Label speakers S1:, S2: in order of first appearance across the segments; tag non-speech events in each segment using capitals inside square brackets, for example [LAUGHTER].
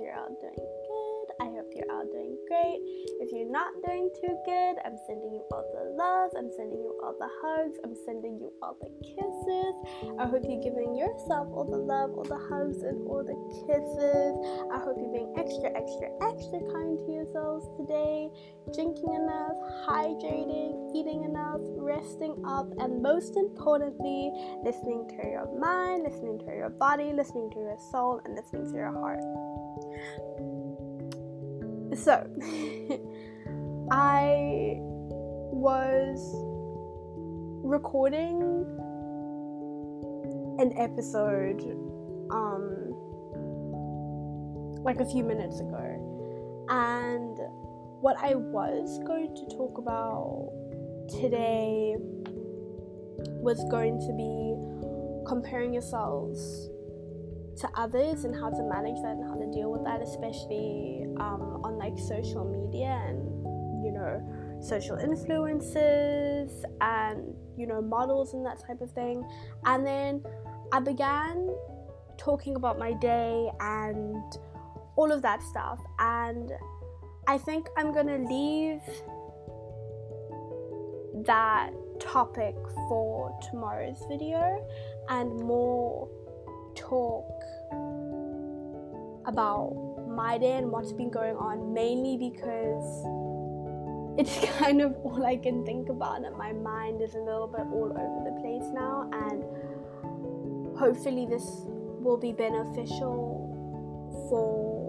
S1: you're all doing good. I hope you're all doing great. If you're not doing too good, I'm sending you all the love. I'm sending you all the hugs. I'm sending you all the kisses. I hope you're giving yourself all the love, all the hugs, and all the kisses. I hope you're being extra, extra, extra kind to yourselves today. Drinking enough, hydrating, eating enough, resting up, and most importantly, listening to your mind, listening to your body, listening to your soul, and listening to your heart. So, I was recording an episode um like a few minutes ago and what I was going to talk about today was going to be comparing yourselves to others and how to manage that and how to deal with that, especially um, on like social media and you know social influences and you know models and that type of thing. And then I began talking about my day and all of that stuff, and I think I'm gonna leave that topic for tomorrow's video and more talk about my day and what's been going on, mainly because it's [LAUGHS] kind of all I can think about, and my mind is a little bit all over the place now. And hopefully, this will be beneficial for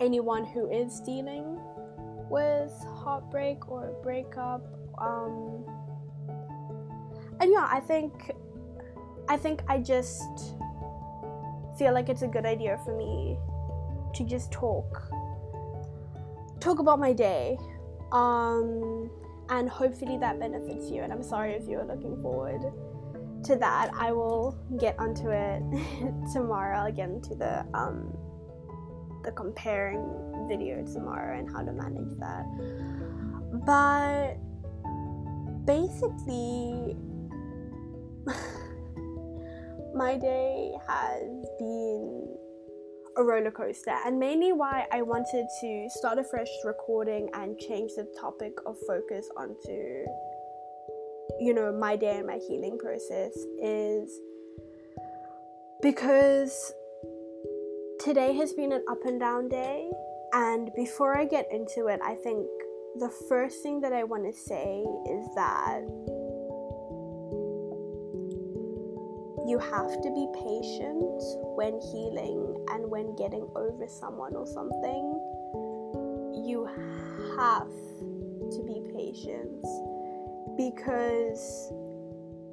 S1: anyone who is dealing with heartbreak or a breakup. Um, and yeah, I think I think I just feel like it's a good idea for me to just talk talk about my day um and hopefully that benefits you and i'm sorry if you're looking forward to that. I will get onto it [LAUGHS] tomorrow i'll get into the um the comparing video tomorrow and how to manage that. But basically [LAUGHS] my day has been a roller coaster, and mainly why I wanted to start a fresh recording and change the topic of focus onto, you know, my day and my healing process is because today has been an up and down day. And before I get into it, I think the first thing that I want to say is that you have to be patient when healing and when getting over someone or something. You have to be patient because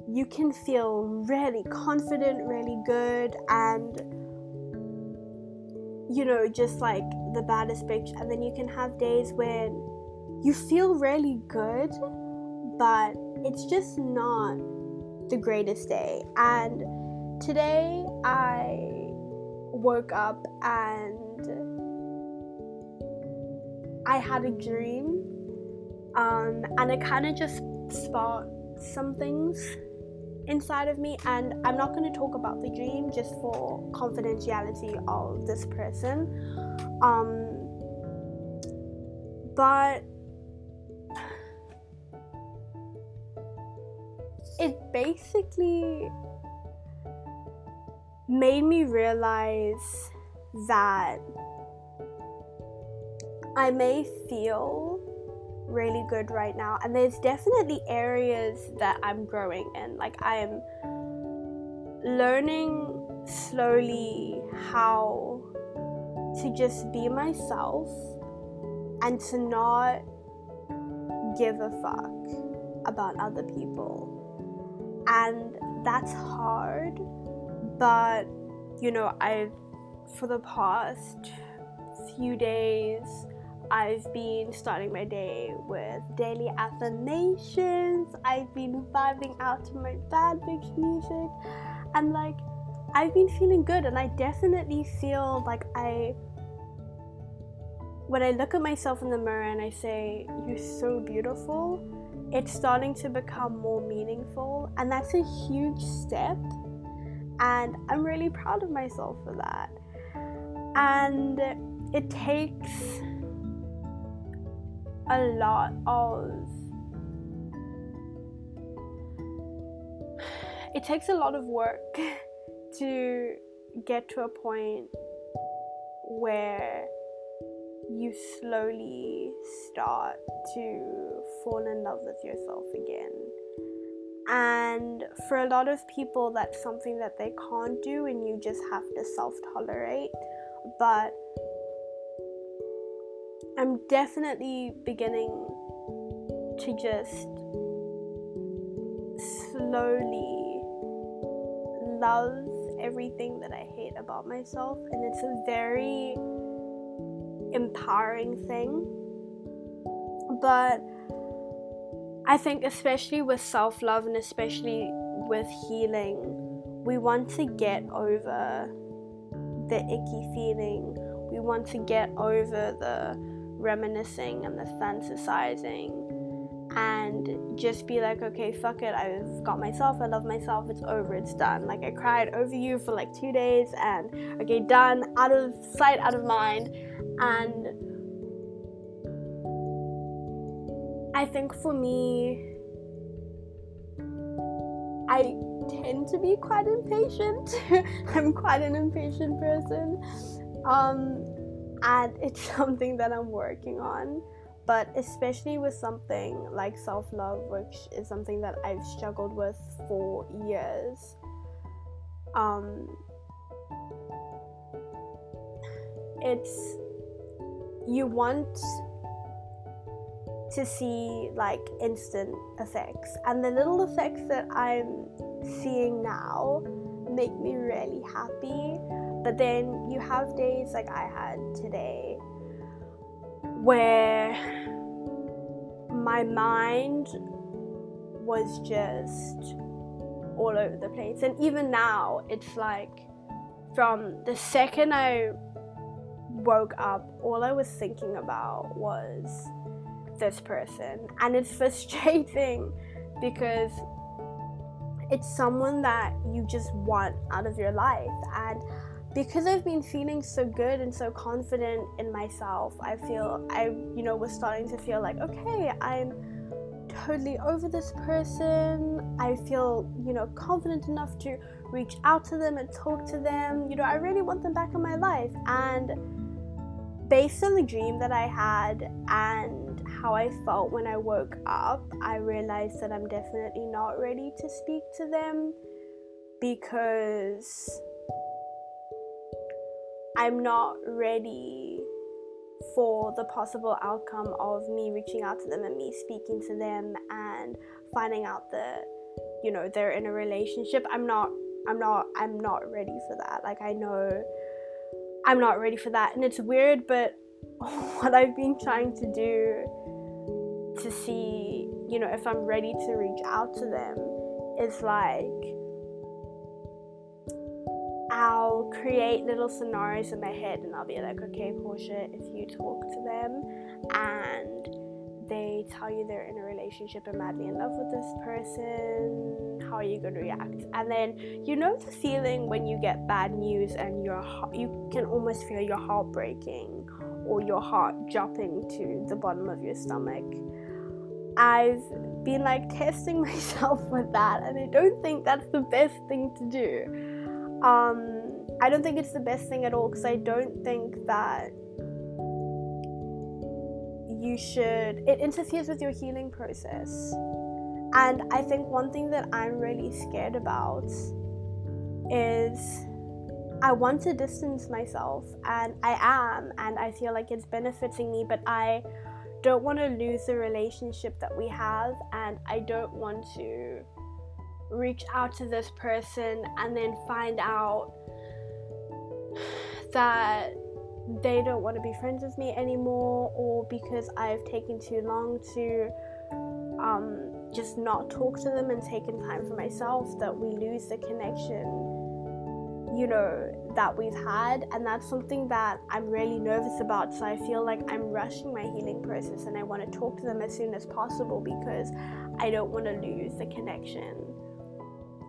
S1: you can feel really confident, really good, and you know, just like the baddest bitch, and then you can have days when you feel really good, but it's just not the greatest day. And today I woke up and I had a dream. Um, and it kind of just sparked some things inside of me. And I'm not going to talk about the dream just for confidentiality of this person. Um, but it basically made me realize that I may feel really good right now, and there's definitely areas that I'm growing in. Like, I am learning slowly how to just be myself and to not give a fuck about other people and that's hard but you know i've for the past few days I've been starting my day with daily affirmations. I've been vibing out to my bad bitch music and like I've been feeling good and I definitely feel like I when I look at myself in the mirror and I say you're so beautiful, it's starting to become more meaningful, and that's a huge step. And I'm really proud of myself for that. And it takes a lot of it takes a lot of work [LAUGHS] to get to a point where you slowly start to fall in love with yourself again. And for a lot of people, that's something that they can't do, and you just have to self tolerate. But I'm definitely beginning to just slowly love everything that I hate about myself, and it's a very empowering thing. But I think, especially with self love and especially with healing, we want to get over the icky feeling. We want to get over the reminiscing and the fantasizing and just be like, okay, fuck it, I've got myself, I love myself, it's over, it's done. Like, I cried over you for like two days, and okay, done, out of sight, out of mind. And I think for me, I tend to be quite impatient. [LAUGHS] I'm quite an impatient person. Um, and it's [LAUGHS] something that I'm working on but especially with something like self love, which is something that I've struggled with for years. Um, it's you want to see like instant effects, and the little effects that I'm seeing now make me really happy. But then you have days like I had today where my mind was just all over the place. And even now, it's like from the second I woke up, all I was thinking about was this person. And it's [LAUGHS] frustrating because it's someone that you just want out of your life. And because I've been feeling so good and so confident in myself, I feel I, you know, was starting to feel like, okay, I'm totally over this person. I feel, you know, confident enough to reach out to them and talk to them. You know, I really want them back in my life. And based on the dream that I had and how I felt when I woke up, I realized that I'm definitely not ready to speak to them because I'm not ready for the possible outcome of me reaching out to them and me speaking to them and finding out that you know they're in a relationship. I'm not i'm not i'm not ready for that. Like i know i'm not ready for that. And it's weird but [LAUGHS] what i've been trying to do to see you know if i'm ready to reach out to them is like I'll create little scenarios in my head and I'll be like, okay, Portia, if you talk to them and they tell you they're in a relationship and madly in love with this person, how are you going to react? And then you know the feeling when you get bad news and your you can almost feel your heart breaking or your heart dropping to the bottom of your stomach. I've been like testing [LAUGHS] myself with that, and I don't think that's the best thing to do um, I don't think it's the best thing at all because I don't think that you should, it interferes with your healing process. And I think one thing that I'm really scared about is I want to distance myself, and I am, and I feel like it's benefiting me, but I don't want to lose the relationship that we have, and I don't want to reach out to this person and then find out that they don't want to be friends with me anymore or because I've taken too long to um, just not talk to them and taken time for myself that we lose the connection you know that we've had. And that's something that I'm really nervous about so I feel like I'm rushing my healing process and I want to talk to them as soon as possible because I don't want to lose the connection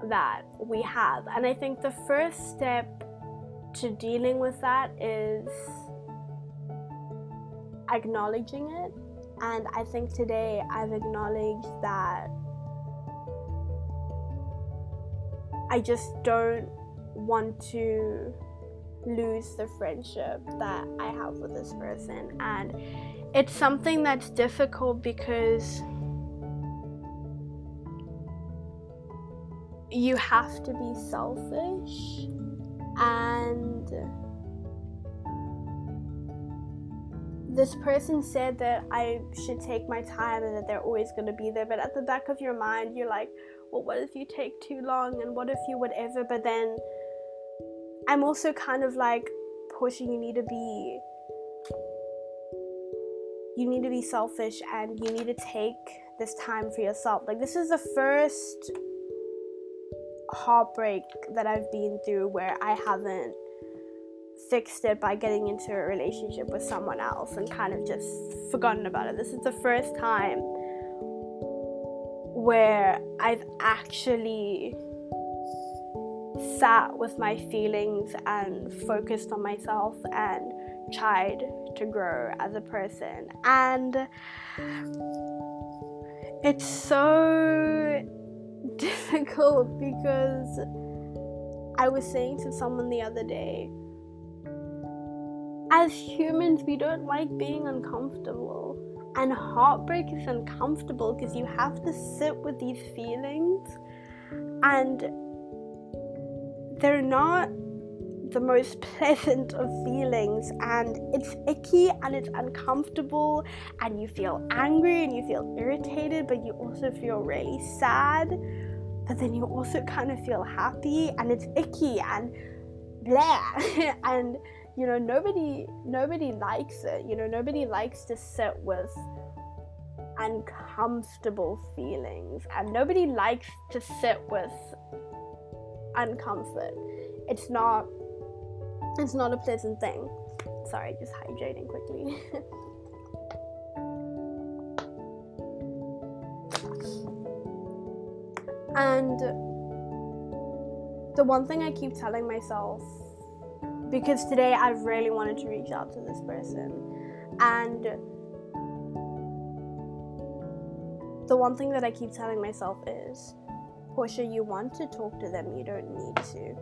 S1: that we have. And I think the first step to dealing with that is acknowledging it. And I think today I've acknowledged that I just don't want to lose the friendship that I have with this person. And it's something that's difficult because you have to be selfish and this person said that I should take my time and that they're always going to be there but at the back of your mind you're like well what if you take too long and what if you whatever? But then I'm also kind of like pushing you need to be you need to be selfish and you need to take this time for yourself. Like this is the first heartbreak that I've been through where I haven't fixed it by getting into a relationship with someone else and kind of just forgotten about it. This is the first time where I've actually sat with my feelings and focused on myself and tried to grow as a person. And it's so difficult [LAUGHS] because I was saying to someone the other day, as humans, we don't like being uncomfortable. And heartbreak is uncomfortable because you have to sit with these feelings. And they're not the most [LAUGHS] pleasant of feelings. And it's icky and it's uncomfortable. And you feel angry and you feel irritated but you also feel really sad but then you also kind of feel happy and it's icky and blah [LAUGHS] and you know nobody nobody likes it you know nobody likes to sit with uncomfortable feelings and nobody likes to sit with uncomfort it's not it's not a pleasant thing. Sorry, just hydrating quickly. [LAUGHS] and the one thing I keep telling myself, because today I really wanted to reach out to this person, and the one thing that I keep telling myself is, Portia, you want to talk to them, you don't need to.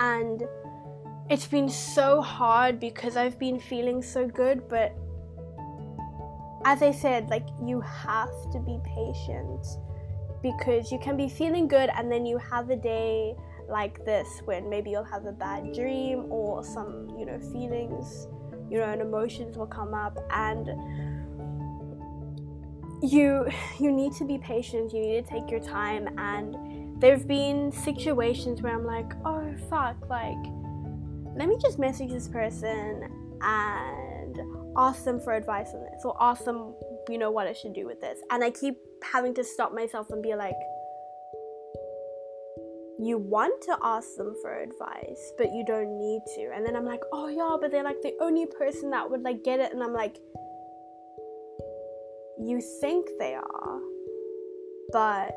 S1: And it's been so hard because I've been feeling so good, but as I said, like you have to be patient because you can be feeling good and then you have a day like this when maybe you'll have a bad dream or some, you know, feelings, you know, and emotions will come up and you you need to be patient, you need to take your time. And there've been situations where I'm like, "Oh fuck, like let me just message this person and ask them for advice on this or ask them, you know, what I should do with this. And I keep having to stop myself and be like, you want to ask them for advice, but you don't need to. And then I'm like, oh yeah, but they're like the only person that would like get it. And I'm like, you think they are, but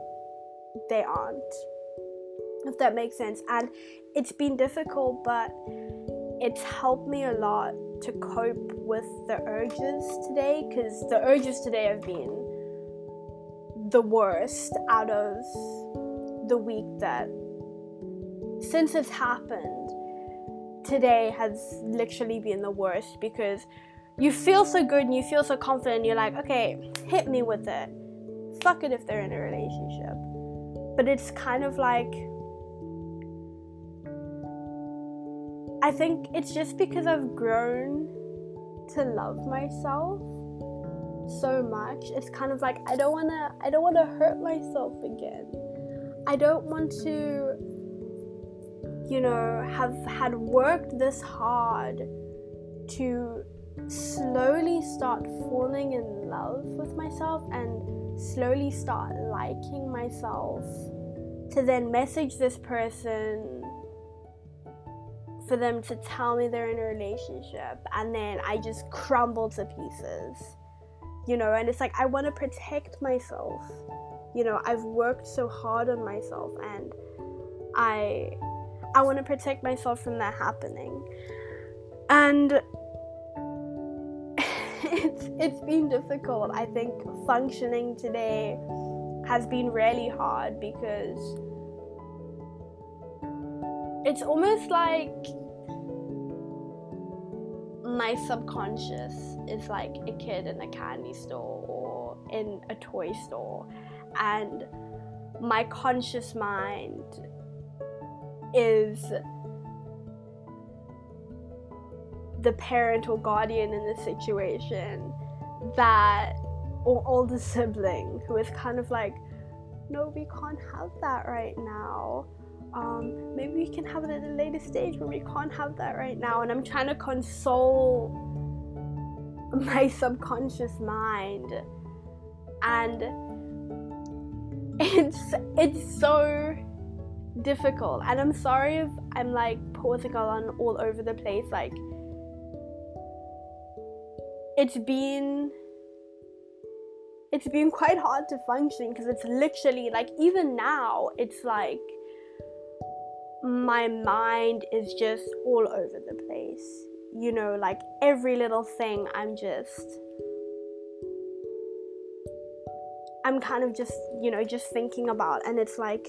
S1: they aren't if that makes sense. And it's been difficult, but it's helped me a lot to cope with the urges today because the urges today have been the worst out of the week that since it's happened today has literally been the worst because you feel so good and you feel so confident you're like okay hit me with it. Fuck it if they're in a relationship. But it's kind of like I think it's just because I've grown to love myself so much. It's kind of like I don't want to I don't want to hurt myself again. I don't want to you know have had worked this hard to slowly start falling in love with myself and slowly start liking myself to then message this person for them to tell me they're in a relationship and then I just crumble to pieces. You know, and it's like I want to protect myself. You know, I've worked so hard on myself and I I want to protect myself from that happening. And [LAUGHS] it's it's been difficult. I think functioning today has been really hard because it's almost like my subconscious is like a kid in a candy store or in a toy store and my conscious mind is the parent or guardian in the situation that or older sibling who is kind of like no we can't have that right now um, maybe we can have it at a later stage but we can't have that right now. And i'm trying to console [LAUGHS] my subconscious mind. And it's it's so difficult. And i'm sorry if i'm like pausing on all over the place. Like it's been it's been quite hard to function because it's literally like even now it's like my mind is just all over the place. You know like every little thing i'm just i'm kind of just you know just thinking about and it's like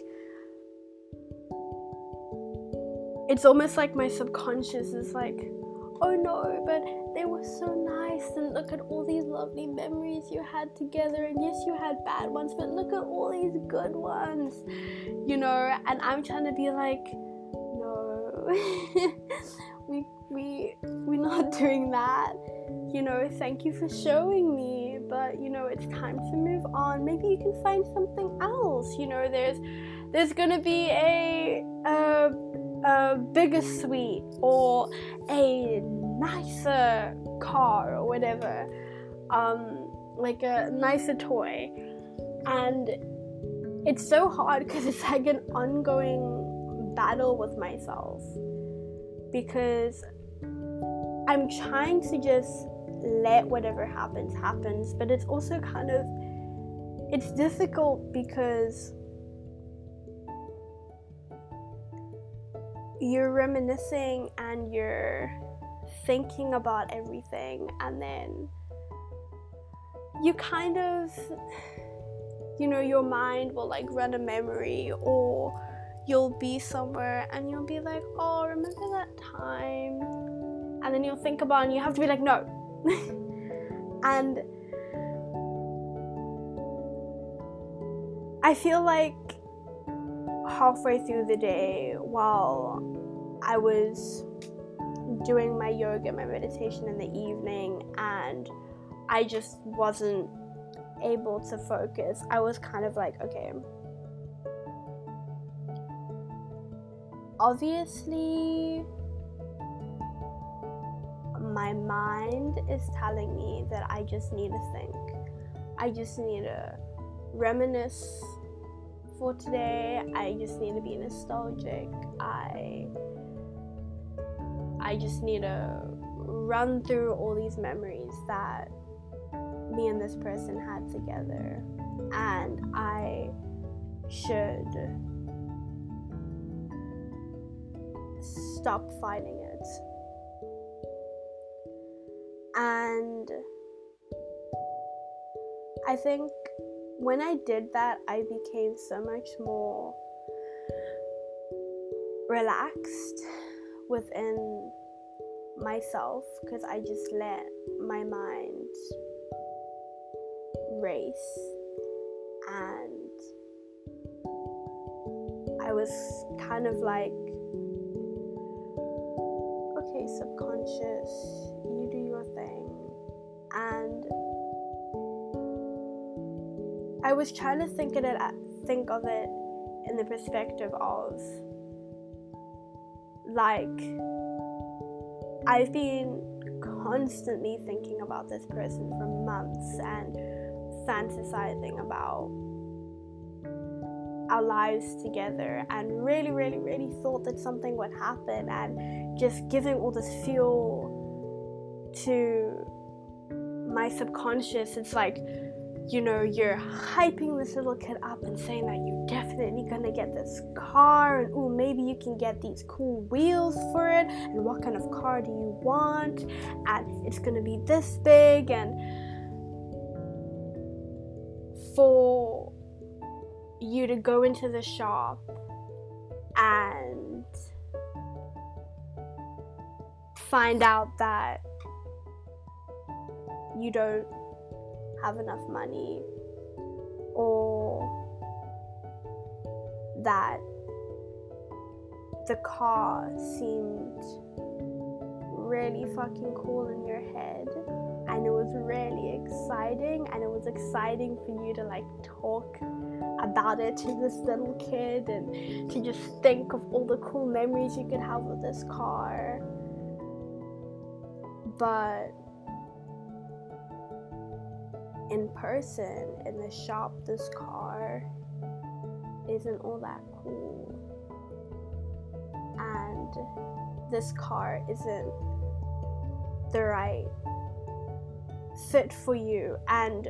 S1: it's almost like my subconscious is like oh no but they were so nice and look at all these lovely memories you had together and yes you had bad ones but look at all these good ones you know? And i'm trying to be like no. [LAUGHS] We we we're not [LAUGHS] doing that you know? Thank you for showing me but you know it's time to move on. Maybe you can find something else you know? There's there's gonna be a a, a bigger sweet or a nicer car or whatever, um, like a nicer toy. And it's so hard because it's like an ongoing battle with myself because I'm trying to just let whatever happens happens, but it's also kind of it's difficult because you're reminiscing and you're thinking about everything and then you kind of you know your mind will like run a memory or you'll be somewhere and you'll be like oh remember that time? And then you'll think about and you have to be like no. [LAUGHS] And i feel like halfway through the day while i was doing my yoga, my meditation in the evening, and I just wasn't able to focus. I was kind of like, okay, obviously, my mind is telling me that I just need to think. I just need to reminisce for today. I just need to be nostalgic. I I just need to run through all these memories that me and this person had together. And I should stop fighting it. And I think when I did that, I became so much more relaxed within myself because I just let my mind race. And I was kind of like okay subconscious you do your thing. And I was trying to think of it think of it in the perspective of like I've been constantly thinking about this person for months and fantasizing about our lives together and really really really thought that something would happen and just giving all this fuel to my subconscious. It's like you know, you're hyping this little kid up and saying that you're definitely gonna get this car, and oh, maybe you can get these cool wheels for it, and what kind of car do you want, and it's gonna be this big, and for you to go into the shop and find out that you don't have enough money or that the car seemed really fucking cool in your head and it was really exciting and it was exciting for you to like talk about it to this little kid and to just think of all the cool memories you could have with this car. But in person in the shop this car isn't all that cool. And this car isn't the right fit for you. And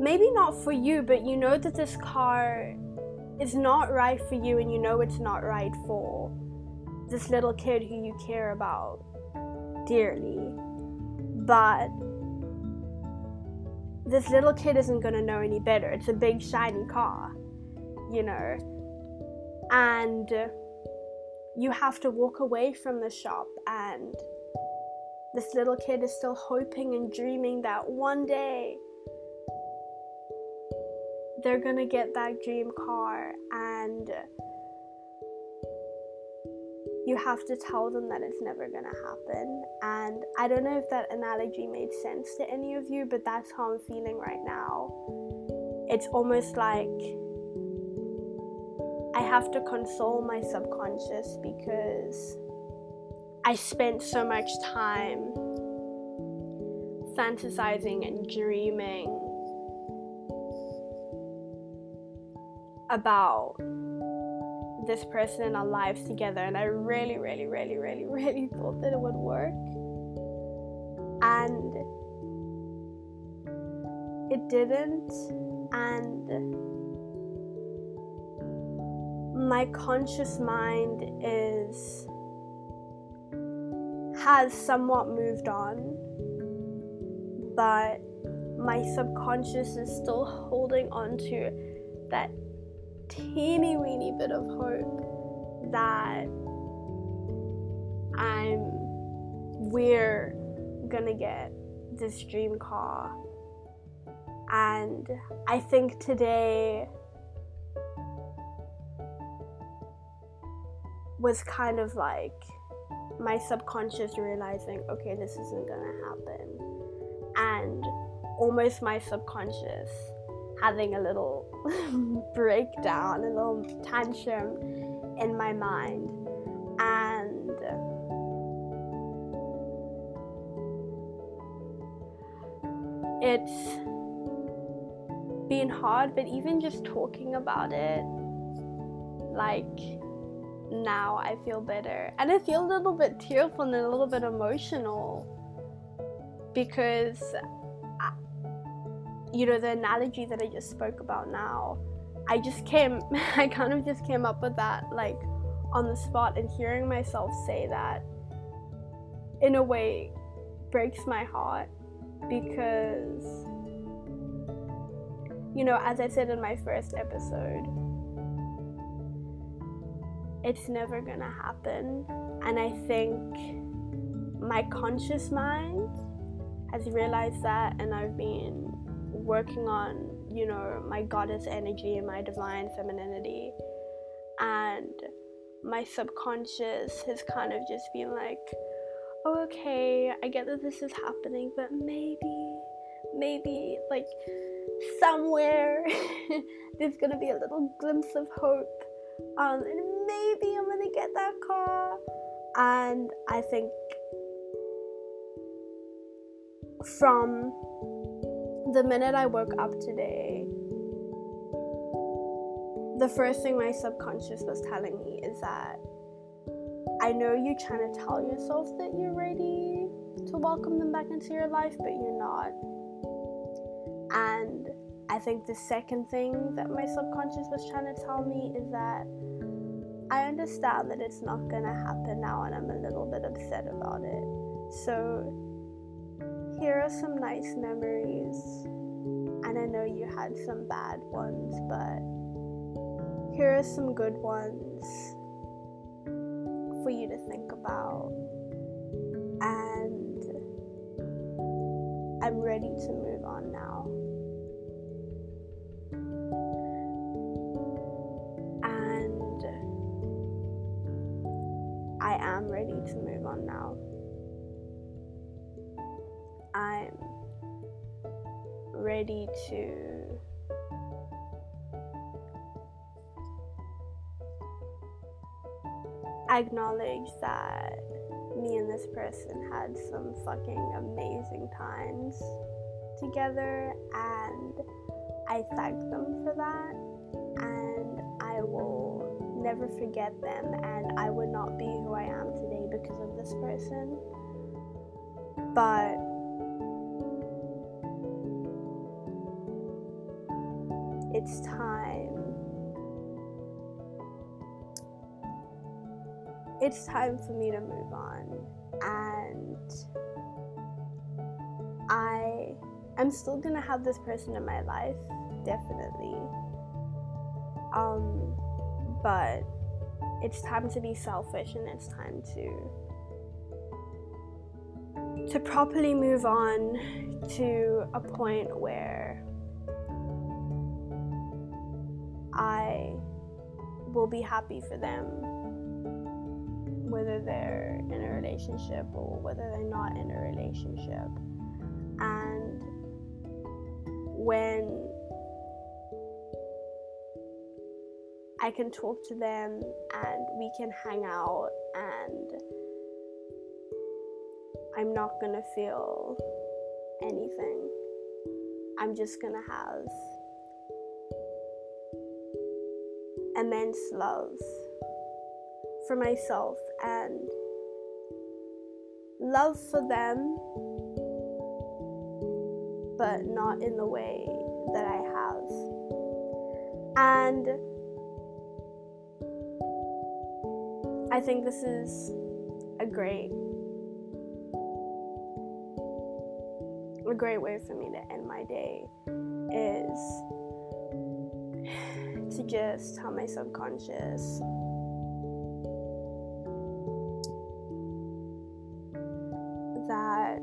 S1: maybe not for you but you know that this car is not right for you and you know it's not right for this little kid who you care about dearly. But this little kid isn't going to know any better. It's a big, shiny car, you know. And you have to walk away from the shop, and this little kid is still hoping and dreaming that one day they're going to get that dream car and you have to tell them that it's never going to happen. And I don't know if that analogy made sense to any of you, but that's how I'm feeling right now. It's almost like I have to console my subconscious because I spent so much time fantasizing and dreaming about this person in our lives together and I really, really, really, really, really [LAUGHS] thought that it would work. And it didn't. And my conscious mind is has somewhat moved on, but my subconscious is still holding on to that teeny weeny bit of hope that I'm we're gonna get this dream car. And I think today was kind of like my subconscious realizing, okay, this isn't gonna happen. And almost my subconscious having a little [LAUGHS] breakdown, a little tantrum in my mind. And it's been hard, but even just talking about it, like now I feel better. And I feel a little bit tearful and a little bit emotional because you know, the analogy that I just spoke about now, I just came, [LAUGHS] I kind of just came up with that like on the spot and hearing myself say that in a way breaks my heart because, you know, as I said in my first episode, it's never gonna happen. And I think my conscious mind has realized that, and I've been working on, you know, my goddess energy and my divine femininity. And my subconscious has kind of just been like, oh, okay, I get that this is happening, but maybe, maybe, like, somewhere [LAUGHS] there's gonna be a little glimpse of hope. Um, and maybe I'm gonna get that car. And I think from the minute I woke up today, the first thing my subconscious was telling me is that I know you're trying to tell yourself that you're ready to welcome them back into your life, but you're not. And I think the second thing that my subconscious was trying to tell me is that I understand that it's not gonna happen now, and I'm a little bit upset about it. So, here are some nice memories, and I know you had some bad ones, but here are some good ones for you to think about. And I'm ready to move on now. And I am ready to move on now. I'm ready to acknowledge that me and this person had some fucking amazing times together and I thank them for that and I will never forget them and I would not be who I am today because of this person. But it's time it's time for me to move on and I I'm still gonna have this person in my life, definitely. Um but it's time to be selfish and it's time to to properly move on to a point where I will be happy for them whether they're in a relationship or whether they're not in a relationship. And when I can talk to them and we can hang out and I'm not gonna feel anything. I'm just gonna have immense love for myself and love for them, but not in the way that I have. And I think this is a great a great way for me to end my day is to just tell my subconscious. That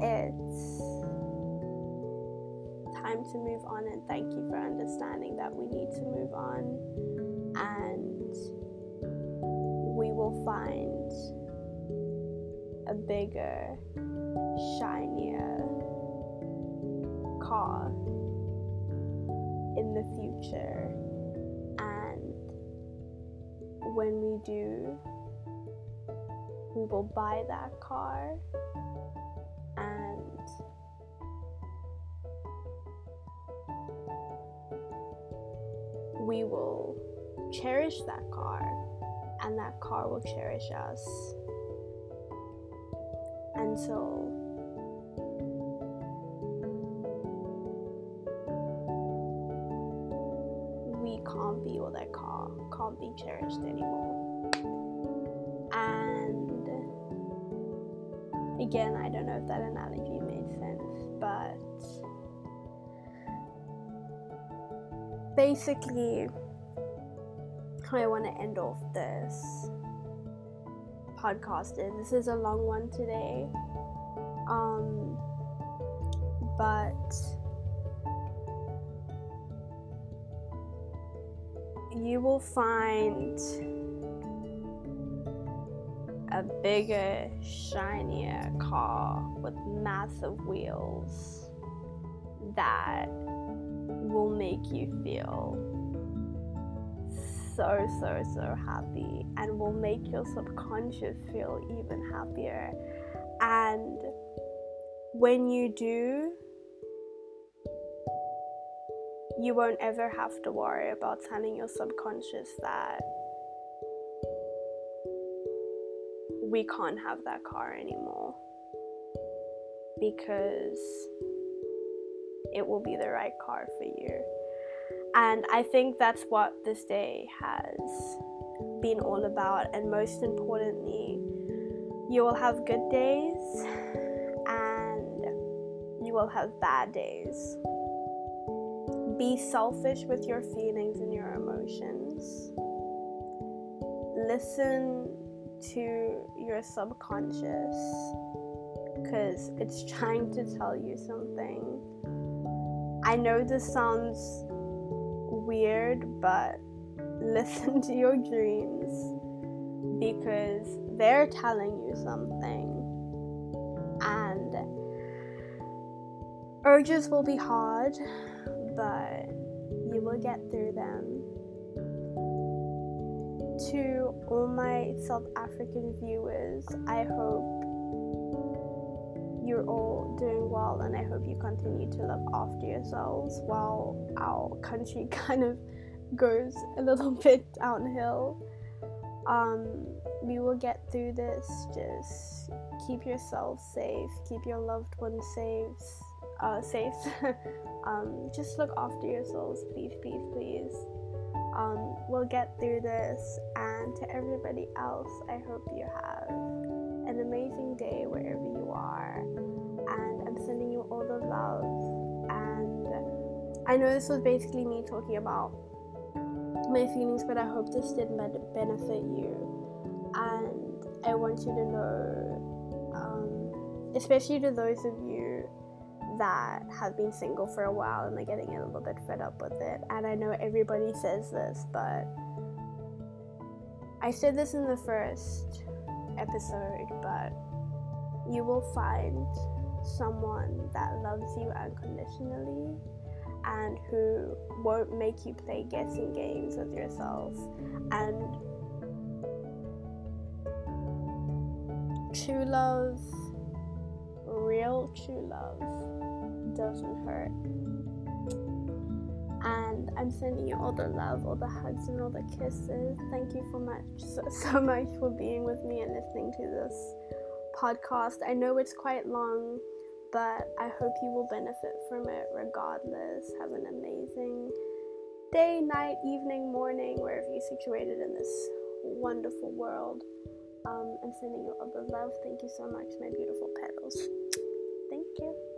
S1: it's time to move on and thank you for understanding that we need to move on. And we will find a bigger shinier car in the future. And when we do we will buy that car and we will cherish that car and that car will cherish us. Until we can't that car can't be cherished anymore. And again i don't know if that analogy made sense but basically i want to end off this podcast. Is this is a long one today. Um but you will find a bigger, shinier car with massive wheels that will make you feel so, so, so happy and will make your subconscious feel even happier. And when you do, you won't ever have to worry about telling your subconscious that we can't have that car anymore. because it will be the right car for you. And I think that's what this day has been all about. And most importantly, you will have good days and you will have bad days. Be selfish with your feelings and your emotions. Listen to your subconscious because it's trying to tell you something. I know this sounds weird, but [LAUGHS] listen to your dreams because they're telling you something. And urges will be hard, but you will get through them. To all my South African viewers, I hope you're all doing well and I hope you continue to look after yourselves while our country [LAUGHS] kind of goes a little [LAUGHS] bit downhill. Um, we will get through this. Just keep yourself safe, keep your loved ones safe. Uh, safe. [LAUGHS] um, just look after yourselves, please, please, please. Um, we'll get through this, and to everybody else, I hope you have an amazing day wherever you are. And I'm sending you all the love. And I know this was basically me talking about my feelings, but I hope this did benefit you. And I want you to know, um, especially to those of you that have been single for a while and they're getting a little bit fed up with it. And I know everybody says this, but I said this in the first episode, but you will find someone that loves you unconditionally and who won't make you play guessing games with yourself and true love real true love doesn't hurt and I'm sending you all the love, all the hugs, and all the kisses. Thank you so much, so, [LAUGHS] so much for being with me and listening to this podcast. I know it's quite long, but I hope you will benefit from it regardless. Have an amazing day, night, evening, morning, wherever you're situated in this wonderful world. Um, I'm sending you all the love. Thank you so much, my beautiful petals. Thank you.